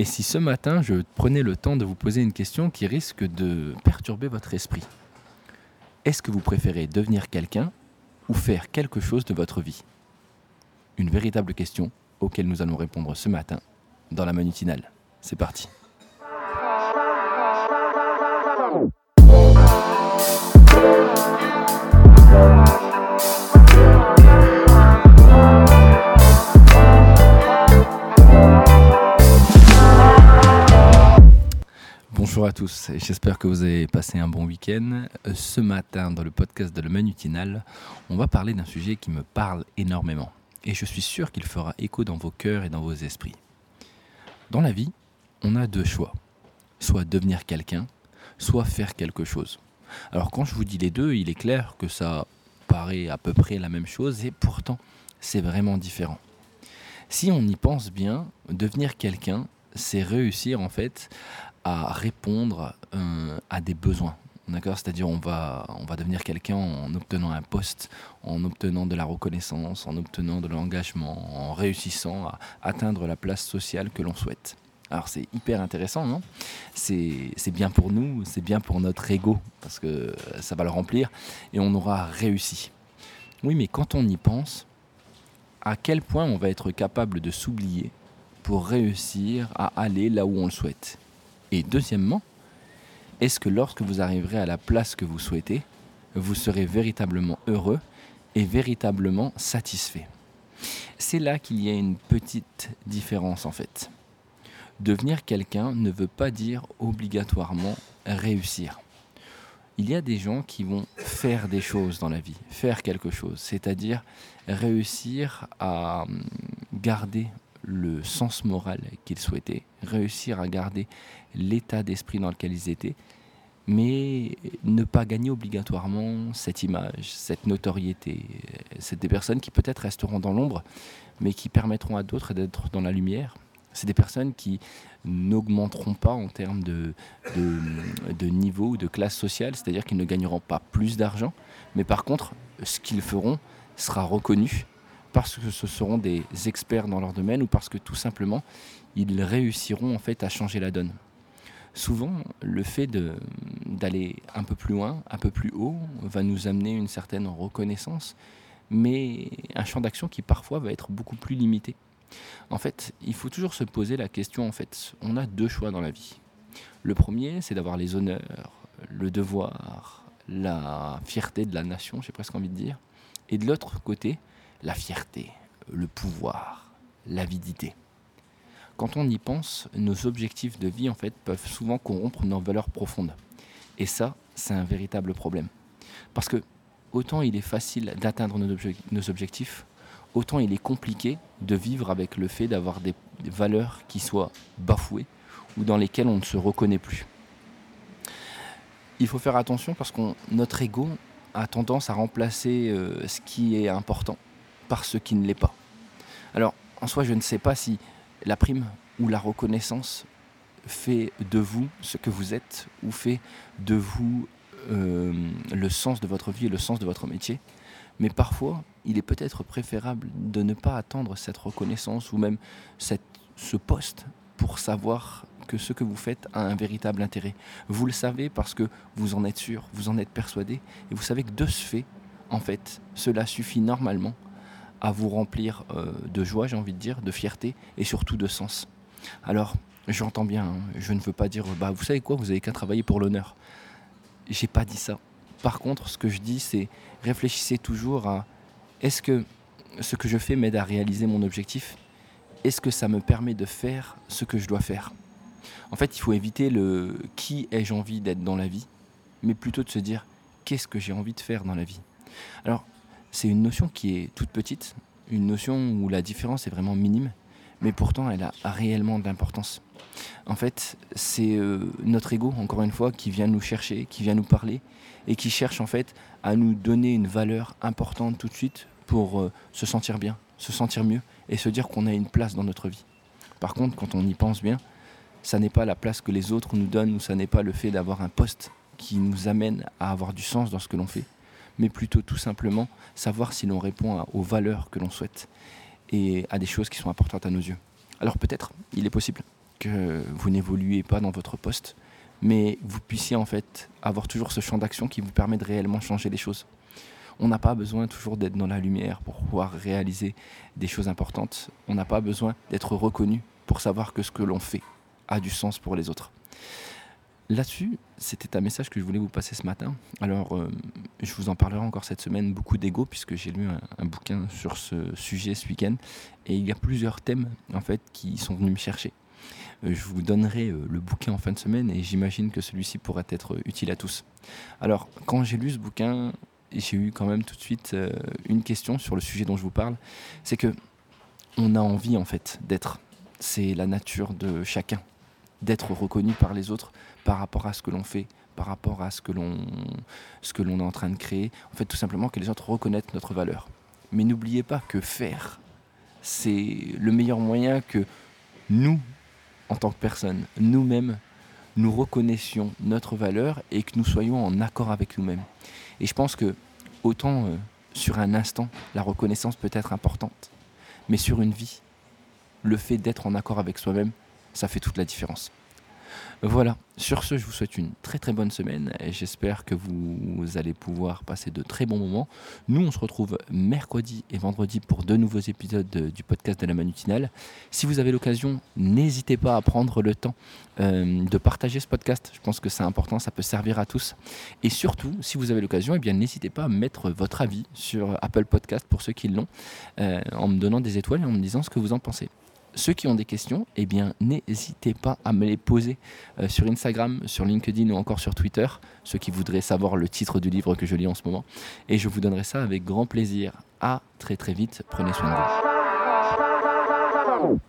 Et si ce matin je prenais le temps de vous poser une question qui risque de perturber votre esprit Est-ce que vous préférez devenir quelqu'un ou faire quelque chose de votre vie? Une véritable question auquel nous allons répondre ce matin dans la manutinale. C'est parti. Tous, j'espère que vous avez passé un bon week-end. Ce matin, dans le podcast de Le Manutinal, on va parler d'un sujet qui me parle énormément et je suis sûr qu'il fera écho dans vos cœurs et dans vos esprits. Dans la vie, on a deux choix. Soit devenir quelqu'un, soit faire quelque chose. Alors quand je vous dis les deux, il est clair que ça paraît à peu près la même chose et pourtant c'est vraiment différent. Si on y pense bien, devenir quelqu'un, c'est réussir en fait à répondre euh, à des besoins. D'accord? C'est-à-dire on va, on va devenir quelqu'un en obtenant un poste, en obtenant de la reconnaissance, en obtenant de l'engagement, en réussissant à atteindre la place sociale que l'on souhaite. Alors c'est hyper intéressant, non? C'est, bien pour nous, c'est bien pour notre ego, parce que ça va le remplir, et on aura réussi. Oui, mais quand on y pense, à quel point on va être capable de s'oublier pour réussir à aller là où on le souhaite? Et deuxièmement, est-ce que lorsque vous arriverez à la place que vous souhaitez, vous serez véritablement heureux et véritablement satisfait? C'est là qu'il y a une petite différence en fait. Devenir quelqu'un ne veut pas dire obligatoirement réussir. Il y a des gens qui vont faire des choses dans la vie, faire quelque chose, c'est-à-dire réussir à hum, garder le sens moral qu'ils souhaitaient, réussir à garder l'état d'esprit dans lequel ils étaient, mais ne pas gagner obligatoirement cette image, cette notoriété. C'est des personnes qui peut-être resteront dans l'ombre, mais qui permettront à d'autres d'être dans la lumière. C'est des personnes qui n'augmenteront pas en termes de, de, niveau ou de classe sociale, c'est-à-dire qu'ils ne gagneront pas plus d'argent, mais par contre, ce qu'ils feront sera reconnu parce que ce seront des experts dans leur domaine ou parce que tout simplement, ils réussiront en fait à changer la donne souvent, le fait d'aller un peu plus loin, un peu plus haut, va nous amener une certaine reconnaissance, mais un champ d'action qui parfois va être beaucoup plus limité. En fait, il faut toujours se poser la question, en fait, on a deux choix dans la vie. Le premier, c'est d'avoir les honneurs, le devoir, la fierté de la nation, j'ai presque envie de dire. Et de l'autre côté, la fierté, le pouvoir, l'avidité. Quand on y pense, nos objectifs de vie en fait peuvent souvent corrompre nos valeurs profondes. Et ça, c'est un véritable problème. Parce que autant il est facile d'atteindre nos objectifs, autant il est compliqué de vivre avec le fait d'avoir des valeurs qui soient bafouées ou dans lesquelles on ne se reconnaît plus. Il faut faire attention parce que notre ego a tendance à remplacer euh, ce qui est important par ce qui ne l'est pas. Alors, en soi, je ne sais pas si la prime ou la reconnaissance fait de vous ce que vous êtes ou fait de vous euh, le sens de votre vie et le sens de votre métier. Mais parfois, il est peut-être préférable de ne pas attendre cette reconnaissance ou même ce poste pour savoir que ce que vous faites a un véritable intérêt. Vous le savez parce que vous en êtes sûr, vous en êtes persuadé, et vous savez que de ce fait, en fait, cela suffit normalement à vous remplir euh, de joie, j'ai envie de dire, de fierté et surtout de sens. Alors, j'entends bien, hein, je ne veux pas dire, bah, vous savez quoi, vous avez qu'à travailler pour l'honneur. J'ai pas dit ça. Par contre, ce que je dis, c'est réfléchissez toujours à est-ce que ce que je fais m'aide à réaliser mon objectif? Est-ce que ça me permet de faire ce que je dois faire? En fait, il faut éviter le qui ai-je envie d'être dans la vie, mais plutôt de se dire qu'est-ce que j'ai envie de faire dans la vie? C'est une notion qui est toute petite, une notion où la différence est vraiment minime, mais pourtant elle a réellement de l'importance. En fait, c'est euh, notre ego, encore une fois, qui vient nous chercher, qui vient nous parler, et qui cherche en fait à nous donner une valeur importante tout de suite pour euh, se sentir bien, se sentir mieux, et se dire qu'on a une place dans notre vie. Par contre, quand on y pense bien, ça n'est pas la place que les autres nous donnent, ou ça n'est pas le fait d'avoir un poste qui nous amène à avoir du sens dans ce que l'on fait, mais plutôt tout simplement savoir si l'on répond aux valeurs que l'on souhaite et à des choses qui sont importantes à nos yeux. Alors peut-être, il est possible que vous n'évoluez pas dans votre poste, mais vous puissiez en fait avoir toujours ce champ d'action qui vous permet de réellement changer les choses. On n'a pas besoin toujours d'être dans la lumière pour pouvoir réaliser des choses importantes. On n'a pas besoin d'être reconnu pour savoir que ce que l'on fait a du sens pour les autres. Là-dessus, c'était un message que je voulais vous passer ce matin. Alors, euh, je vous en parlerai encore cette semaine, beaucoup d'ego, puisque j'ai lu un, bouquin sur ce sujet ce week-end. Et il y a plusieurs thèmes, en fait, qui sont venus me chercher. Euh, je vous donnerai euh, le bouquin en fin de semaine et j'imagine que celui-ci pourrait être utile à tous. Alors, quand j'ai lu ce bouquin, j'ai eu quand même tout de suite une question sur le sujet dont je vous parle. C'est que on a envie, en fait, d'être. C'est la nature de chacun d'être reconnu par les autres par rapport à ce que l'on fait, par rapport à ce que l'on est en train de créer. En fait, tout simplement que les autres reconnaissent notre valeur. Mais n'oubliez pas que faire, c'est le meilleur moyen que nous, en tant que personne, nous-mêmes, nous reconnaissions notre valeur et que nous soyons en accord avec nous-mêmes. Et je pense que autant euh, sur un instant, la reconnaissance peut être importante, mais sur une vie, le fait d'être en accord avec soi-même, ça fait toute la différence. Voilà, sur ce, je vous souhaite une très très bonne semaine et j'espère que vous allez pouvoir passer de très bons moments. Nous, on se retrouve mercredi et vendredi pour deux nouveaux épisodes du podcast de la Manutinale. Si vous avez l'occasion, n'hésitez pas à prendre le temps euh, de partager ce podcast. Je pense que c'est important, ça peut servir à tous. Et surtout, si vous avez l'occasion, eh bien n'hésitez pas à mettre votre avis sur Apple Podcast pour ceux qui l'ont, euh, en me donnant des étoiles et en me disant ce que vous en pensez ceux qui ont des questions, eh bien, n'hésitez pas à me les poser euh, sur Instagram, sur LinkedIn ou encore sur Twitter, ceux qui voudraient savoir le titre du livre que je lis en ce moment. Et je vous donnerai ça avec grand plaisir. À très très vite, prenez soin de vous.